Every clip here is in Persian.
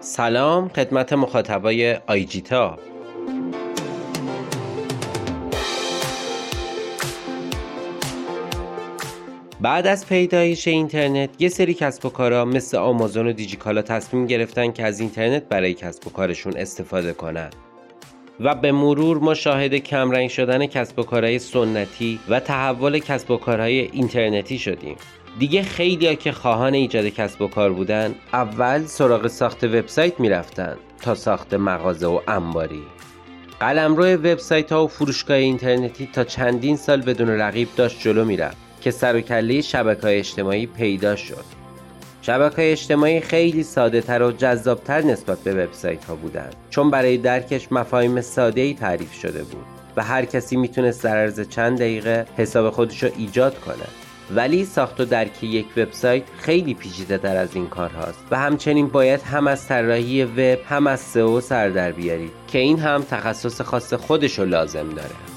سلام خدمت مخاطبای آیجیتا بعد از پیدایش اینترنت یه سری کسب و کارا مثل آمازون و دیجیکالا تصمیم گرفتن که از اینترنت برای کسب و کارشون استفاده کنن. و به مرور ما شاهد کمرنگ شدن کسب و کارهای سنتی و تحول کسب و کارهای اینترنتی شدیم. دیگه خیلی که خواهان ایجاد کسب و کار بودن اول سراغ ساخت وبسایت می‌رفتن تا ساخت مغازه و انباری. قلمرو وبسایت ها و فروشگاه اینترنتی تا چندین سال بدون رقیب داشت جلو می‌رفت که سر و کله شبکه اجتماعی پیدا شد. شبکه اجتماعی خیلی ساده تر و جذابتر نسبت به وبسایت ها بودند چون برای درکش مفاهیم ساده ای تعریف شده بود و هر کسی می‌تونست در عرض چند دقیقه حساب خودش رو ایجاد کنه. ولی ساخت و درک یک وبسایت خیلی پیچیده تر از این کار هاست. و همچنین باید هم از طراحی وب هم از سئو سر در بیارید که این هم تخصص خاص خودش رو لازم داره.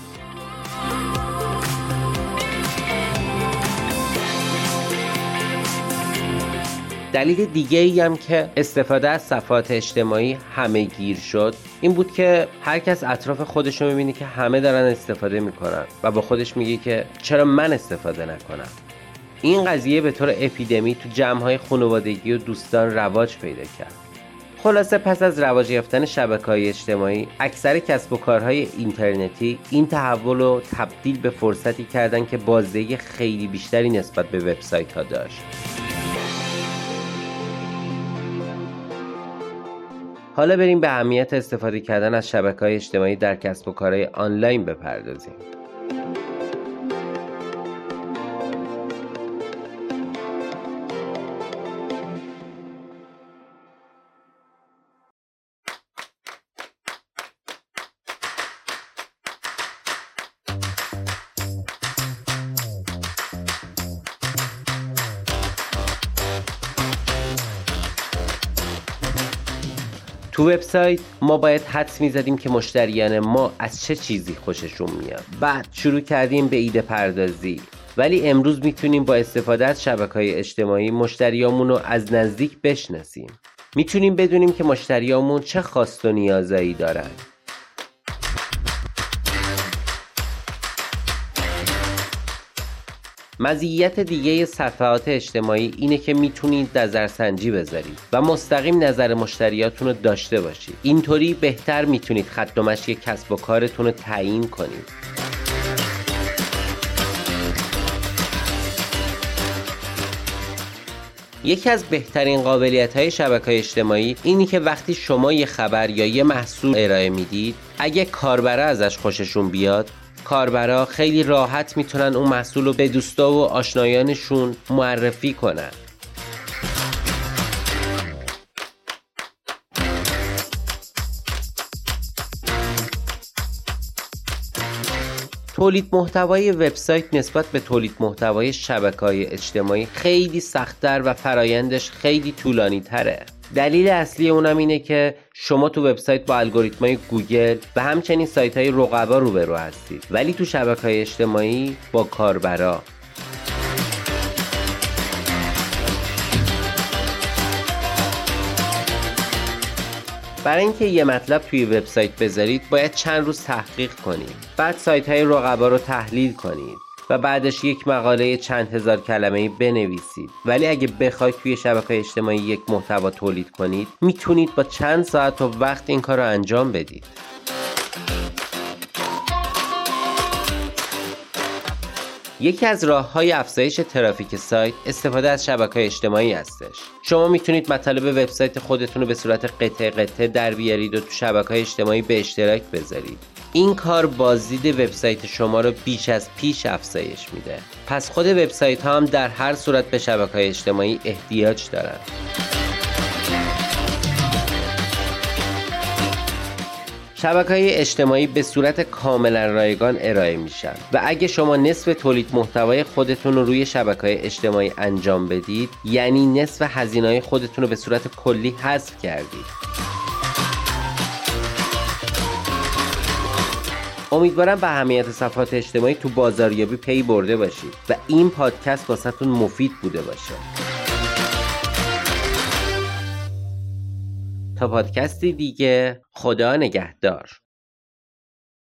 دلیل دیگه ای هم که استفاده از صفحات اجتماعی همه گیر شد این بود که هر کس اطراف خودش رو می‌بینی که همه دارن استفاده می‌کنن و با خودش میگه که چرا من استفاده نکنم. این قضیه به طور اپیدمی تو جمعهای خانوادگی و دوستان رواج پیدا کرد. خلاصه پس از رواج یافتن شبکه های اجتماعی اکثر کسب و کارهای اینترنتی این تحول رو تبدیل به فرصتی کردن که بازدهی خیلی بیشتری نسبت به وبسایت ها داشت. حالا بریم به اهمیت استفاده کردن از شبکه های اجتماعی در کسب و کارهای آنلاین بپردازیم. تو وبسایت ما باید حدس می‌زدیم که مشتریان ما از چه چیزی خوششون میاد. بعد شروع کردیم به ایده پردازی. ولی امروز می‌تونیم با استفاده از شبکه های اجتماعی مشتریامون رو از نزدیک بشناسیم. می‌تونیم بدونیم که مشتریامون چه خواست و نیازایی دارن. مزیت دیگه صفحات اجتماعی اینه که می‌تونید نظرسنجی بذارید و مستقیم نظر مشتریاتون رو داشته باشید. اینطوری بهتر می‌تونید خط و مشی کسب و کارتون رو تعیین کنید. یکی از بهترین قابلیت های شبکه اجتماعی اینی که وقتی شما یه خبر یا یه محصول ارائه می‌دید اگه کاربره ازش خوششون بیاد کاربرا خیلی راحت می‌تونن اون محصول رو به دوستا و آشنایانشون معرفی کنن. تولید محتوای وبسایت نسبت به تولید محتوای شبکه های اجتماعی خیلی سختتر و فرایندش خیلی طولانی تره دلیل اصلی اونم اینه که شما تو وبسایت با الگوریتمای گوگل و همچنین سایت های رقبا روبرو هستید ولی تو شبکه های اجتماعی با کاربرا. برای اینکه یه مطلب توی وبسایت بذارید باید چند روز تحقیق کنید. بعد سایت های رقبا رو تحلیل کنید. و بعدش یک مقاله چند هزار کلمه بنویسید. ولی اگه بخواید توی شبکه اجتماعی یک محتوا تولید کنید می‌تونید با چند ساعت و وقت این کار رو انجام بدید. یکی از راه های افزایش ترافیک سایت استفاده از شبکه اجتماعی هستش. شما می‌تونید مطالب وبسایت خودتون رو به صورت قطعه قطعه در بیارید و تو شبکه اجتماعی به اشتراک بذارید. این کار بازدید وبسایت شما رو بیش از پیش افزایش میده. پس خود وبسایت ها هم در هر صورت به شبکه های اجتماعی احتیاج دارند شبکه های اجتماعی به صورت کاملا رایگان ارائه میشن. و اگه شما نصف تولید محتوای خودتون رو روی شبکه های اجتماعی انجام بدید یعنی نصف هزینه خودتون رو به صورت کلی حذف کردید. امیدوارم به اهمیت صفحات اجتماعی تو بازاریابی پی برده باشید و این پادکست واسهتون مفید بوده باشه. تا پادکستی دیگه. خدا نگهدار.